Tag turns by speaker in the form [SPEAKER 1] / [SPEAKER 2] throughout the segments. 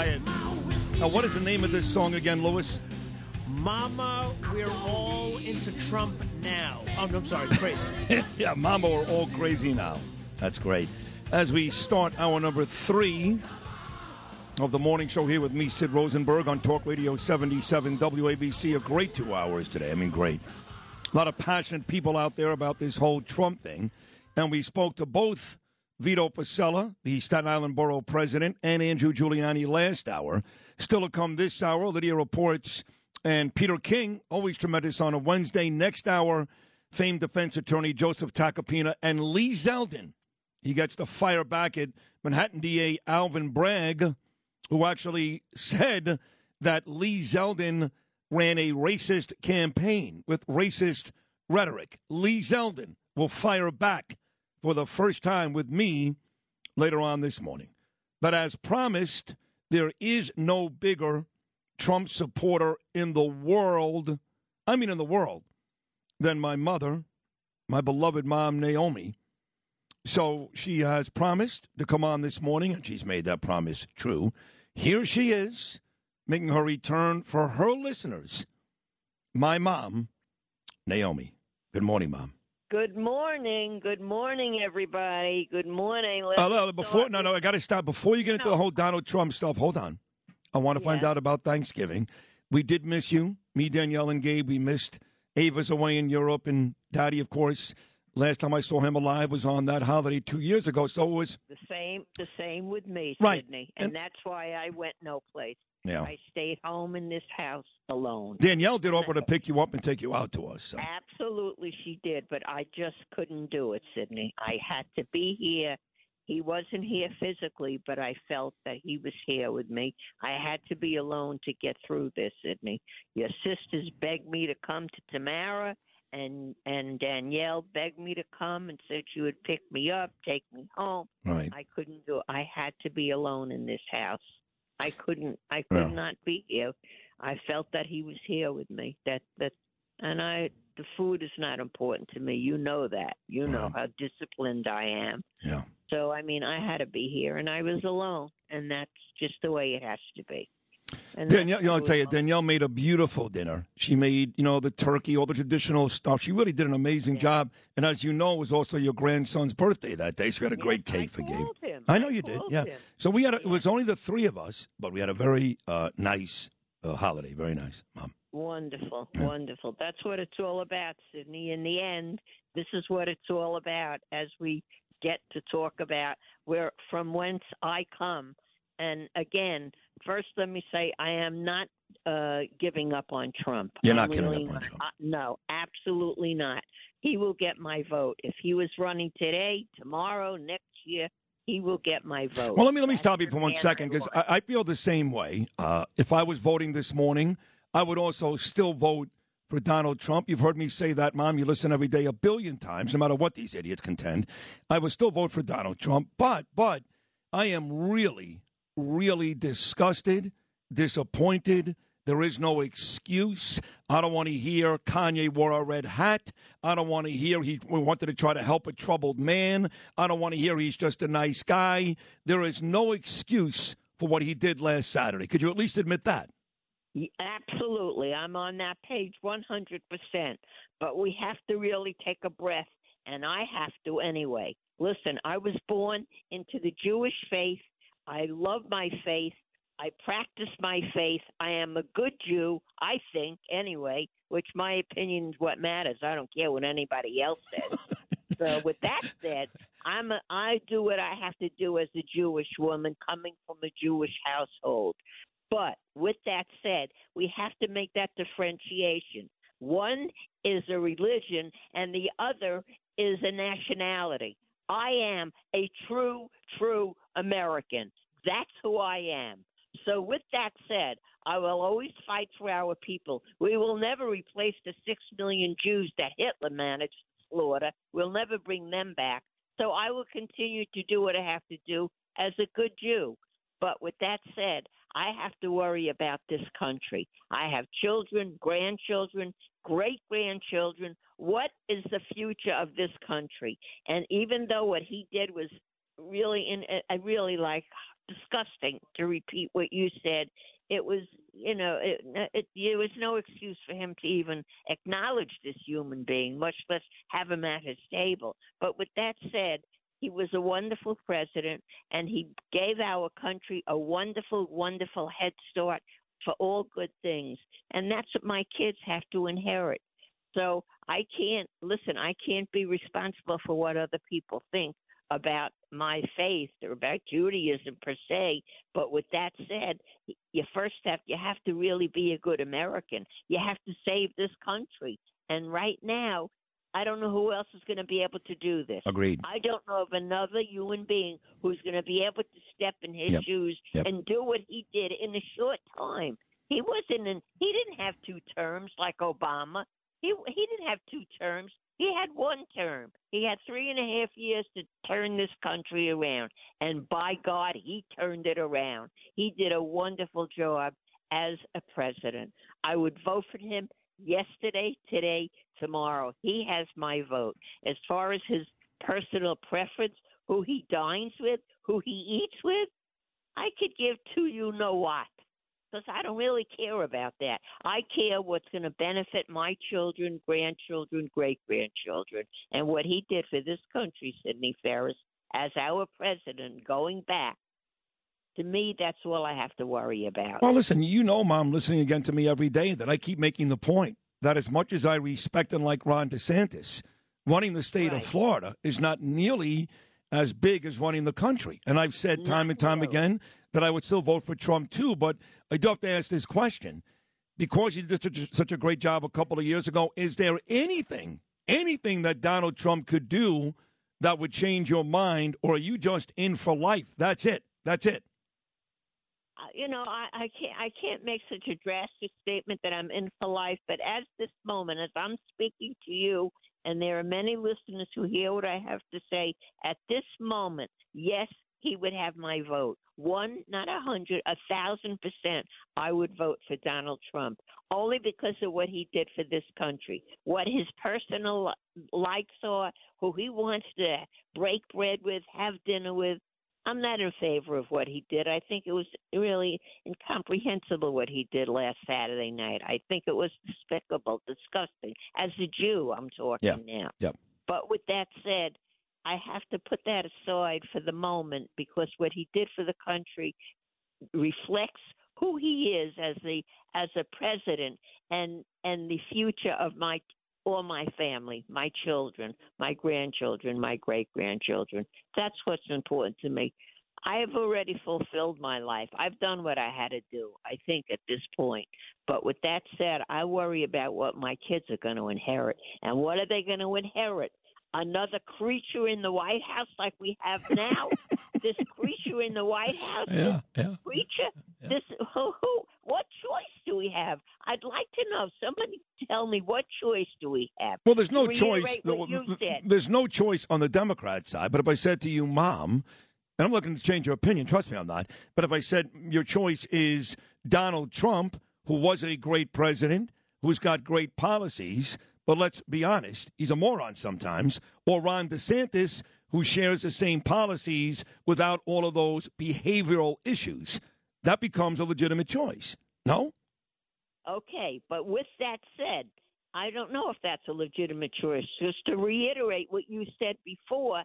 [SPEAKER 1] Riot. Now, what is the name of this song again, Lewis?
[SPEAKER 2] Mama, we're all into Trump now. Oh, no, I'm sorry, crazy.
[SPEAKER 1] yeah, Mama, we're all crazy now. That's great. As we start our number three of the morning show here with me, Sid Rosenberg, on Talk Radio 77 WABC. A great two hours today. I mean, great. A lot of passionate people out there about this whole Trump thing. And we spoke to both Vito Fossella, the Staten Island Borough President, and Andrew Giuliani last hour. Still to come this hour, Lydia reports, and Peter King, always tremendous on a Wednesday. Next hour, famed defense attorney Joseph Tacopina and Lee Zeldin. He gets to fire back at Manhattan DA Alvin Bragg, who actually said that Lee Zeldin ran a racist campaign with racist rhetoric. Lee Zeldin will fire back for the first time with me later on this morning. But as promised, there is no bigger Trump supporter in the world, I mean, in the world, than my mother, my beloved mom, Naomi. So she has promised to come on this morning, and she's made that promise true. Here she is, making her return for her listeners. My mom, Naomi. Good morning, Mom.
[SPEAKER 3] Good morning. Good morning, everybody. Good morning. Let's
[SPEAKER 1] Uh, before no, no, I got to stop. Before you get into
[SPEAKER 3] No.
[SPEAKER 1] the whole Donald Trump stuff, hold on. I want to find out about Thanksgiving. We did miss you, me, Danielle, and Gabe. We missed Ava's away in Europe, and Daddy, of course. Last time I saw him alive was on that holiday two years ago. So it was
[SPEAKER 3] The same, the same with me,
[SPEAKER 1] Right.
[SPEAKER 3] Sydney, and,
[SPEAKER 1] And-
[SPEAKER 3] that's why I went no place.
[SPEAKER 1] Yeah.
[SPEAKER 3] I stayed home in this house alone.
[SPEAKER 1] Danielle did offer to pick you up and take you out to us. So.
[SPEAKER 3] Absolutely, she did, but I just couldn't do it, Sydney. I had to be here. He wasn't here physically, but I felt that he was here with me. I had to be alone to get through this, Sydney. Your sisters begged me to come to Tamara, and and Danielle begged me to come and said she would pick me up, take me home.
[SPEAKER 1] Right.
[SPEAKER 3] I couldn't do it. I had to be alone in this house. I couldn't. I could
[SPEAKER 1] Yeah.
[SPEAKER 3] not be here. I felt that he was here with me. That that, and I. The food is not important to me. You know that. You know how disciplined I am.
[SPEAKER 1] Yeah.
[SPEAKER 3] So I mean, I had to be here, and I was alone, and that's just the way it has to be. And
[SPEAKER 1] Danielle, you know, I'll tell you. Danielle made a beautiful dinner. She made, you know, the turkey, all the traditional stuff. She really did an amazing
[SPEAKER 3] Yeah.
[SPEAKER 1] job. And as you know, it was also your grandson's birthday that day. So we had a great
[SPEAKER 3] I
[SPEAKER 1] cake for Gabe.
[SPEAKER 3] Him.
[SPEAKER 1] I know you did. Yeah.
[SPEAKER 3] him.
[SPEAKER 1] So we had. A, it was only the three of us, but we had a very uh, nice uh, holiday. Very nice, Mom.
[SPEAKER 3] Wonderful,
[SPEAKER 1] Yeah.
[SPEAKER 3] wonderful. That's what it's all about, Sydney. In the end, this is what it's all about as we get to talk about where from whence I come. And again, first let me say I am not uh, giving up on Trump.
[SPEAKER 1] You're not giving
[SPEAKER 3] really
[SPEAKER 1] up on. Trump.
[SPEAKER 3] Uh, no, absolutely not. He will get my vote. If he was running today, tomorrow, next year, he will get my vote.
[SPEAKER 1] Well, let me let me
[SPEAKER 3] That's
[SPEAKER 1] stop you for one second because. I, I feel the same way. Uh, if I was voting this morning, I would also still vote for Donald Trump. You've heard me say that, Mom. You listen every day a billion times, no matter what these idiots contend. I would still vote for Donald Trump, but but I am really, really disgusted, disappointed. There is no excuse. I don't want to hear Kanye wore a red hat. I don't want to hear he wanted to try to help a troubled man. I don't want to hear he's just a nice guy. There is no excuse for what he did last Saturday. Could you at least admit that?
[SPEAKER 3] Absolutely. I'm on that page 100%. But we have to really take a breath, and I have to anyway. Listen, I was born into the Jewish faith. I love my faith. I practice my faith. I am a good Jew, I think, anyway, which my opinion is what matters. I don't care what anybody else says. so with that said, I'm a, I do what I have to do as a Jewish woman coming from a Jewish household. But with that said, we have to make that differentiation. One is a religion, and the other is a nationality. I am a true, true American. That's who I am. So, with that said, I will always fight for our people. We will never replace the six million Jews that Hitler managed to slaughter. We'll never bring them back. So, I will continue to do what I have to do as a good Jew. But with that said, I have to worry about this country. I have children, grandchildren, great grandchildren. What is the future of this country? And even though what he did was really in, I really like disgusting to repeat what you said. It was, you know, it, it, there was no excuse for him to even acknowledge this human being, much less have him at his table. But with that said, he was a wonderful president, and he gave our country a wonderful, wonderful head start for all good things. And that's what my kids have to inherit. So I can't, listen, I can't be responsible for what other people think about my faith or about Judaism per se. But with that said, you first have you have to really be a good American. You have to save this country. And right now, I don't know who else is going to be able to do this.
[SPEAKER 1] Agreed.
[SPEAKER 3] I don't know of another human being who's going to be able to step in his
[SPEAKER 1] Yep.
[SPEAKER 3] shoes
[SPEAKER 1] Yep.
[SPEAKER 3] and do what he did in a short time. He wasn't in. He didn't have two terms like Obama. He he didn't have two terms. He had one term. He had three and a half years to turn this country around, and by God, he turned it around. He did a wonderful job as a president. I would vote for him yesterday, today, tomorrow. He has my vote. As far as his personal preference, who he dines with, who he eats with, I could give to you know what. Because I don't really care about that. I care what's going to benefit my children, grandchildren, great grandchildren. And what he did for this country, Sidney Ferris, as our president going back, to me, that's all I have to worry about.
[SPEAKER 1] Well, listen, you know, Mom, listening again to me every day, that I keep making the point that as much as I respect and like Ron DeSantis, running the state
[SPEAKER 3] Right.
[SPEAKER 1] of Florida is not nearly as big as running the country. And I've said time and time again that I would still vote for Trump too. But I do have to ask this question because you did such a, such a great job a couple of years ago. Is there anything, anything that Donald Trump could do that would change your mind, or are you just in for life? That's it. That's it.
[SPEAKER 3] Uh, you know, I, I can't I can't make such a drastic statement that I'm in for life. But at this moment, as I'm speaking to you, and there are many listeners who hear what I have to say at this moment, yes, he would have my vote. One, not a hundred, a thousand percent. I would vote for Donald Trump only because of what he did for this country, what his personal likes are, who he wants to break bread with, have dinner with. I'm not in favor of what he did. I think it was really incomprehensible what he did last Saturday night. I think it was despicable, disgusting. As a Jew, I'm talking
[SPEAKER 1] Yeah.
[SPEAKER 3] now.
[SPEAKER 1] Yep.
[SPEAKER 3] But with that said, I have to put that aside for the moment because what he did for the country reflects who he is as the as a president and and the future of my or my family, my children, my grandchildren, my great grandchildren. That's what's important to me. I have already fulfilled my life. I've done what I had to do, I think, at this point. But with that said, I worry about what my kids are going to inherit. And what are they going to inherit? Another creature in the White House like we have now? this creature in the White House?
[SPEAKER 1] Yeah, yeah.
[SPEAKER 3] creature? This who, who what choice do we have? I'd like to know. Somebody tell me what choice do we have?
[SPEAKER 1] Well, there's no choice.
[SPEAKER 3] reiterate what you said.
[SPEAKER 1] There's no choice on the Democrat side. But if I said to you, Mom, and I'm looking to change your opinion, trust me, I'm not. But if I said your choice is Donald Trump, who was a great president, who's got great policies, but let's be honest, he's a moron sometimes, or Ron DeSantis, who shares the same policies without all of those behavioral issues, that becomes a legitimate choice. No?
[SPEAKER 3] Okay, but with that said, I don't know if that's a legitimate choice. Just to reiterate what you said before,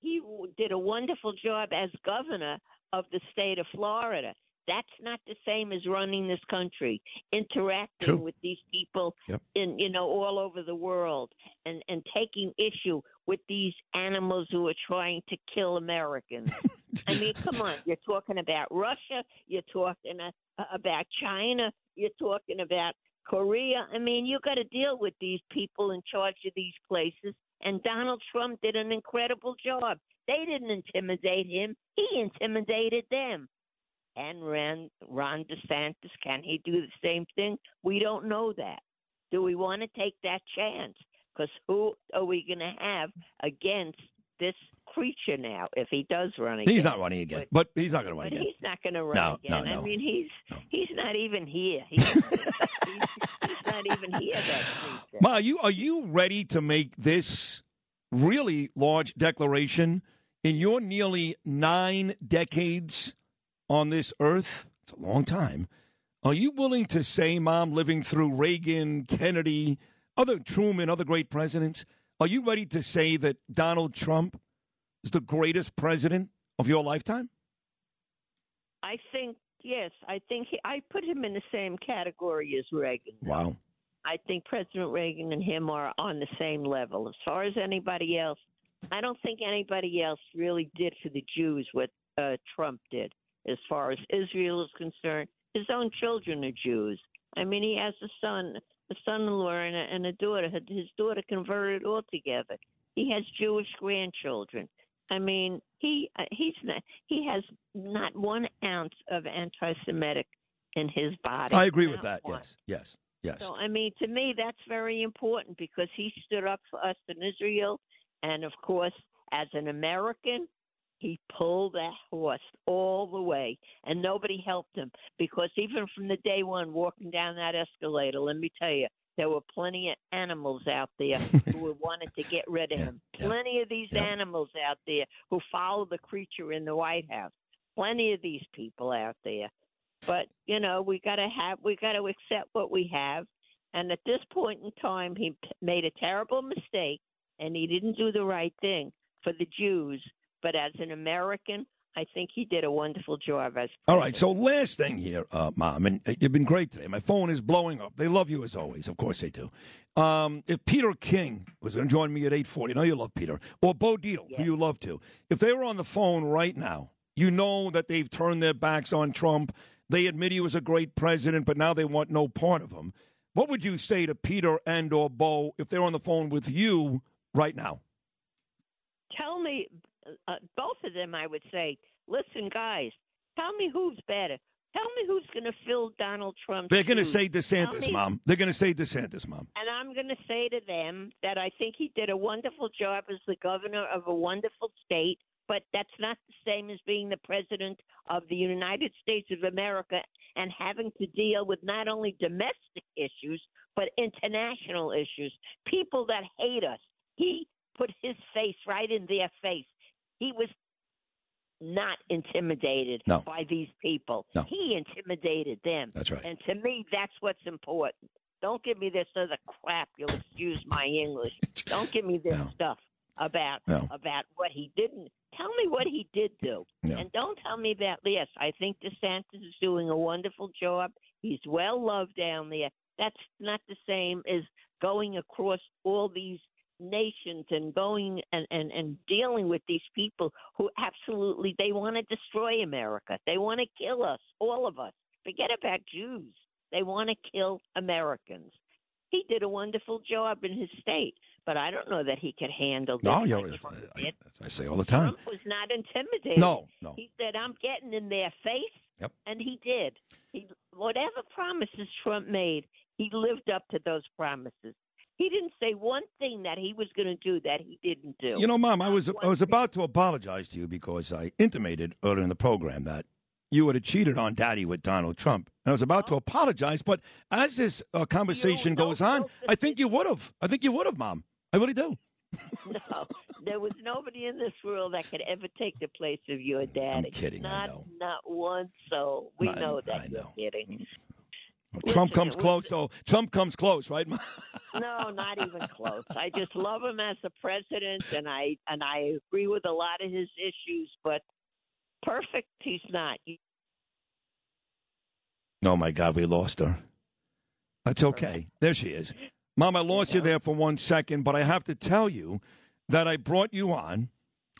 [SPEAKER 3] he w- did a wonderful job as governor of the state of Florida. That's not the same as running this country, interacting
[SPEAKER 1] True.
[SPEAKER 3] with these people
[SPEAKER 1] Yep.
[SPEAKER 3] in you know all over the world, and and taking issue with these animals who are trying to kill Americans. I mean, come on. You're talking about Russia. You're talking uh, about China. You're talking about Korea. I mean, you got to deal with these people in charge of these places. And Donald Trump did an incredible job. They didn't intimidate him. He intimidated them. And Ron, Ron DeSantis, can he do the same thing? We don't know that. Do we want to take that chance? Because who are we going to have against this creature now if he does run again?
[SPEAKER 1] He's not running again, but he's not going to run
[SPEAKER 3] But
[SPEAKER 1] again.
[SPEAKER 3] he's not going to run
[SPEAKER 1] No,
[SPEAKER 3] again.
[SPEAKER 1] no, no.
[SPEAKER 3] I mean, he's
[SPEAKER 1] No.
[SPEAKER 3] he's not even here. He's, he's, he's not even here. That creature.
[SPEAKER 1] Ma, are you are you ready to make this really large declaration in your nearly nine decades on this earth, it's a long time. Are you willing to say, Mom, living through Reagan, Kennedy, other Truman, other great presidents, are you ready to say that Donald Trump is the greatest president of your lifetime?
[SPEAKER 3] I think yes. I think he, I put him in the same category as Reagan.
[SPEAKER 1] Wow.
[SPEAKER 3] I think President Reagan and him are on the same level. As far as anybody else, I don't think anybody else really did for the Jews what uh, Trump did. As far as Israel is concerned, his own children are Jews. I mean, he has a son, a son-in-law, and a, and a daughter. His daughter converted altogether. He has Jewish grandchildren. I mean, he uh, he's not, he has not one ounce of anti-Semitic in his body.
[SPEAKER 1] I agree with that.
[SPEAKER 3] one.
[SPEAKER 1] Yes, yes, yes.
[SPEAKER 3] So I mean, to me, that's very important because he stood up for us in Israel, and of course, as an American, he pulled that horse all the way, and nobody helped him because even from the day one, walking down that escalator, let me tell you, there were plenty of animals out there who wanted to get rid of
[SPEAKER 1] Yeah,
[SPEAKER 3] him.
[SPEAKER 1] yeah,
[SPEAKER 3] Plenty of these
[SPEAKER 1] yeah.
[SPEAKER 3] animals out there who follow the creature in the White House. Plenty of these people out there. But you know, we got to have, we got to accept what we have. And at this point in time, he p- made a terrible mistake, and he didn't do the right thing for the Jews. But as an American, I think he did a wonderful job as. President.
[SPEAKER 1] All right. So last thing here, uh, Mom, and uh, you've been great today. My phone is blowing up. They love you as always. Of course they do. Um, if Peter King was going to join me at eight forty, know you love Peter, or Bo Dietl, who you love to. If they were on the phone right now, you know that they've turned their backs on Trump. They admit he was a great president, but now they want no part of him. What would you say to Peter and or Bo if they're on the phone with you right now?
[SPEAKER 3] tell me, uh, both of them, I would say, listen, guys, tell me who's better. Tell me who's going to fill Donald Trump's
[SPEAKER 1] They're going to say DeSantis,
[SPEAKER 3] me-
[SPEAKER 1] Mom. They're going to say DeSantis, Mom.
[SPEAKER 3] And I'm going to say to them that I think he did a wonderful job as the governor of a wonderful state, but that's not the same as being the president of the United States of America and having to deal with not only domestic issues, but international issues. People that hate us. He put his face right in their face. He was not intimidated
[SPEAKER 1] No.
[SPEAKER 3] by these people.
[SPEAKER 1] No.
[SPEAKER 3] He intimidated them.
[SPEAKER 1] That's right.
[SPEAKER 3] And to me, that's what's important. Don't give me this other crap. You'll excuse my English. Don't give me this
[SPEAKER 1] No.
[SPEAKER 3] stuff about about what he didn't. Tell me what he did do, and don't tell me that. Yes, I think DeSantis is doing a wonderful job. He's well loved down there. That's not the same as going across all these nations and going and, and, and dealing with these people who absolutely they want to destroy America. They want to kill us, all of us. Forget about Jews. They want to kill Americans. He did a wonderful job in his state, but I don't know that he could handle this.
[SPEAKER 1] No, you're,
[SPEAKER 3] Trump
[SPEAKER 1] I. I say all the time.
[SPEAKER 3] Trump was not intimidated.
[SPEAKER 1] No, no.
[SPEAKER 3] He said, "I'm getting in their face,"
[SPEAKER 1] Yep.
[SPEAKER 3] and he did. He whatever promises Trump made, he lived up to those promises. He didn't say one thing that he was going to do that he didn't do.
[SPEAKER 1] You know, Mom, I was I was about to apologize to you because I intimated earlier in the program that you would have cheated on Daddy with Donald Trump. And I was about to apologize, but as this uh, conversation goes on, I think you would have. I think you would have, Mom. I really do.
[SPEAKER 3] No, there was nobody in this world that could ever take the place of your daddy.
[SPEAKER 1] kidding, I
[SPEAKER 3] Not,
[SPEAKER 1] know.
[SPEAKER 3] not one soul. We
[SPEAKER 1] I-
[SPEAKER 3] know that
[SPEAKER 1] I
[SPEAKER 3] you're
[SPEAKER 1] know.
[SPEAKER 3] kidding.
[SPEAKER 1] Trump
[SPEAKER 3] Listen,
[SPEAKER 1] comes close, so Trump comes close, right?
[SPEAKER 3] No, not even close. I just love him as a president, and I and I agree with a lot of his issues, but perfect he's not. You-
[SPEAKER 1] Oh my God, we lost her. That's okay. There she is. Mom, I lost you there for one second, but I have to tell you that I brought you on.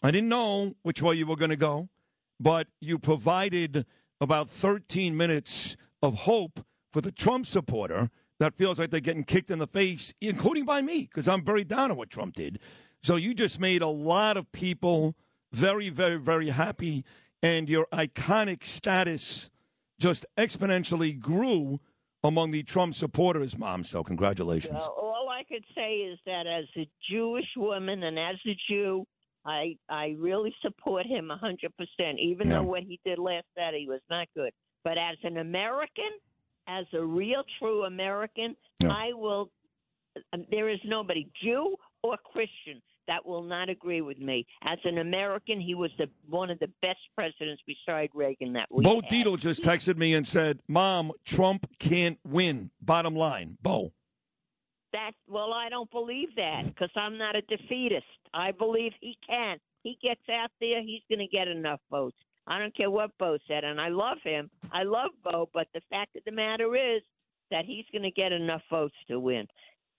[SPEAKER 1] I didn't know which way you were going to go, but you provided about 13 minutes of hope for the Trump supporter that feels like they're getting kicked in the face, including by me, because I'm very down on what Trump did. So you just made a lot of people very, very, very happy, and your iconic status just exponentially grew among the Trump supporters, Mom. So congratulations.
[SPEAKER 3] Well, all I could say is that as a Jewish woman and as a Jew, I I really support him a hundred percent. Even
[SPEAKER 1] Yeah.
[SPEAKER 3] though what he did last Saturday was not good, but as an American, as a real true American,
[SPEAKER 1] Yeah.
[SPEAKER 3] I will. um, There is nobody Jew or Christian that will not agree with me. As an American, he was the one of the best presidents beside Reagan that we
[SPEAKER 1] Bo
[SPEAKER 3] had.
[SPEAKER 1] Just texted me and said, "Mom, Trump can't win." Bottom line, Bo.
[SPEAKER 3] That well, I don't believe that because I'm not a defeatist. I believe he can. He gets out there, he's going to get enough votes. I don't care what Bo said, and I love him. I love Bo, but the fact of the matter is that he's going to get enough votes to win.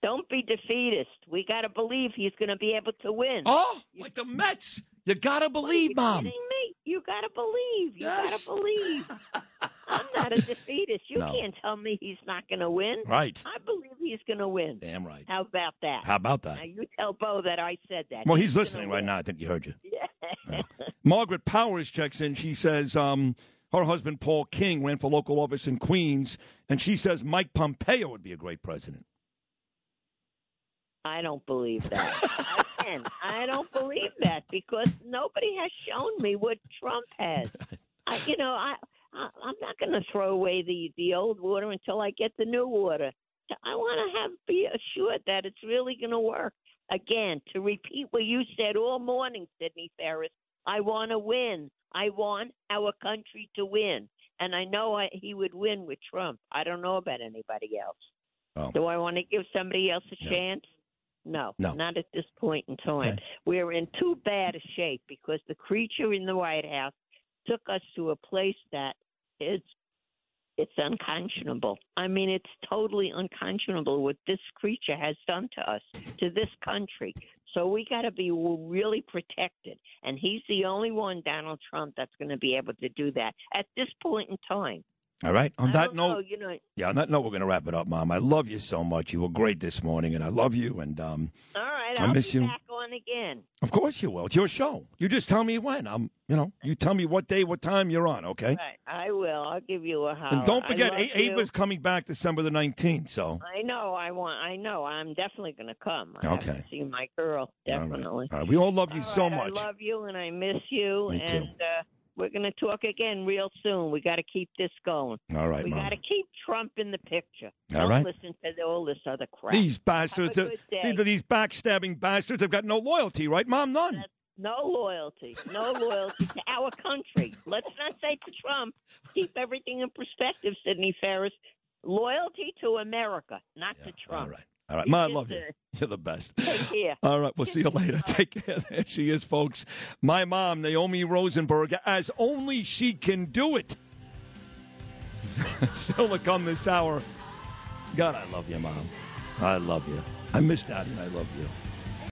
[SPEAKER 3] Don't be defeatist. We got to believe he's going to be able to win.
[SPEAKER 1] Oh, like the Mets. You gotta believe,
[SPEAKER 3] you
[SPEAKER 1] Mom.
[SPEAKER 3] kidding me? You got to believe. You got
[SPEAKER 1] Yes.
[SPEAKER 3] to believe. I'm not a defeatist. You
[SPEAKER 1] No.
[SPEAKER 3] can't tell me he's not going to win.
[SPEAKER 1] Right.
[SPEAKER 3] I believe he's going to win.
[SPEAKER 1] Damn right.
[SPEAKER 3] How about that?
[SPEAKER 1] How about that?
[SPEAKER 3] Now you tell Bo that I said that.
[SPEAKER 1] Well, he's
[SPEAKER 3] gonna
[SPEAKER 1] listening right
[SPEAKER 3] win.
[SPEAKER 1] now. I think he heard you.
[SPEAKER 3] Yeah.
[SPEAKER 1] Margaret Powers checks in. She says um, her husband Paul King ran for local office in Queens, and she says Mike Pompeo would be a great president.
[SPEAKER 3] I don't believe that. Again, I don't believe that because nobody has shown me what Trump has. I, you know, I, I I'm not going to throw away the the old water until I get the new water. I want to have be assured that it's really going to work. Again, to repeat what you said all morning, Sidney Ferris, I want to win. I want our country to win, and I know I, he would win with Trump. I don't know about anybody else.
[SPEAKER 1] Oh.
[SPEAKER 3] Do I want to give somebody else a
[SPEAKER 1] No.
[SPEAKER 3] chance? No,
[SPEAKER 1] No.
[SPEAKER 3] not at this point in time.
[SPEAKER 1] Okay.
[SPEAKER 3] We're in too bad a shape because the creature in the White House took us to a place that is it's unconscionable. I mean, it's totally unconscionable what this creature has done to us, to this country. So we got to be really protected, and he's the only one, Donald Trump, that's going to be able to do that at this point in time.
[SPEAKER 1] All right. On
[SPEAKER 3] I
[SPEAKER 1] that note,
[SPEAKER 3] know, you know.
[SPEAKER 1] yeah. On that note, we're going to wrap it up, Mom. I love you so much. You were great this morning, and I love you. And um,
[SPEAKER 3] All right,
[SPEAKER 1] I miss you.
[SPEAKER 3] back on again.
[SPEAKER 1] of course you will. It's your show. You just tell me when. I'm. You know. You tell me what day, what time you're on. Okay.
[SPEAKER 3] Right, I will. I'll give you a holler.
[SPEAKER 1] And don't forget, A- Ava's coming back December the 19th. So.
[SPEAKER 3] I know. I want. I know. I'm definitely going to come. I have
[SPEAKER 1] Okay.
[SPEAKER 3] see my girl.
[SPEAKER 1] All right.
[SPEAKER 3] Definitely.
[SPEAKER 1] All right. We all love you
[SPEAKER 3] All
[SPEAKER 1] so
[SPEAKER 3] right,
[SPEAKER 1] much.
[SPEAKER 3] I love you and I miss you.
[SPEAKER 1] Me
[SPEAKER 3] and
[SPEAKER 1] too.
[SPEAKER 3] Uh, we're going to talk again real soon. We got to keep this going.
[SPEAKER 1] all right,
[SPEAKER 3] we got to keep Trump in the picture.
[SPEAKER 1] All
[SPEAKER 3] Don't
[SPEAKER 1] right.
[SPEAKER 3] listen to all this other crap.
[SPEAKER 1] These bastards,
[SPEAKER 3] Have
[SPEAKER 1] are- these, these backstabbing bastards have got no loyalty, right, Mom? None.
[SPEAKER 3] No loyalty. No loyalty to our country. Let's not say to Trump. Keep everything in perspective, Sidney Ferris. Loyalty to America, not to Trump.
[SPEAKER 1] All right. All right. Ma, I love you. You're the best.
[SPEAKER 3] Take care.
[SPEAKER 1] All right, we'll see you later. Take care. There she is, folks. My mom, Naomi Rosenberg, as only she can do it. Still to come this hour. God, I love you, Mom. I love you. I miss Daddy, I love you.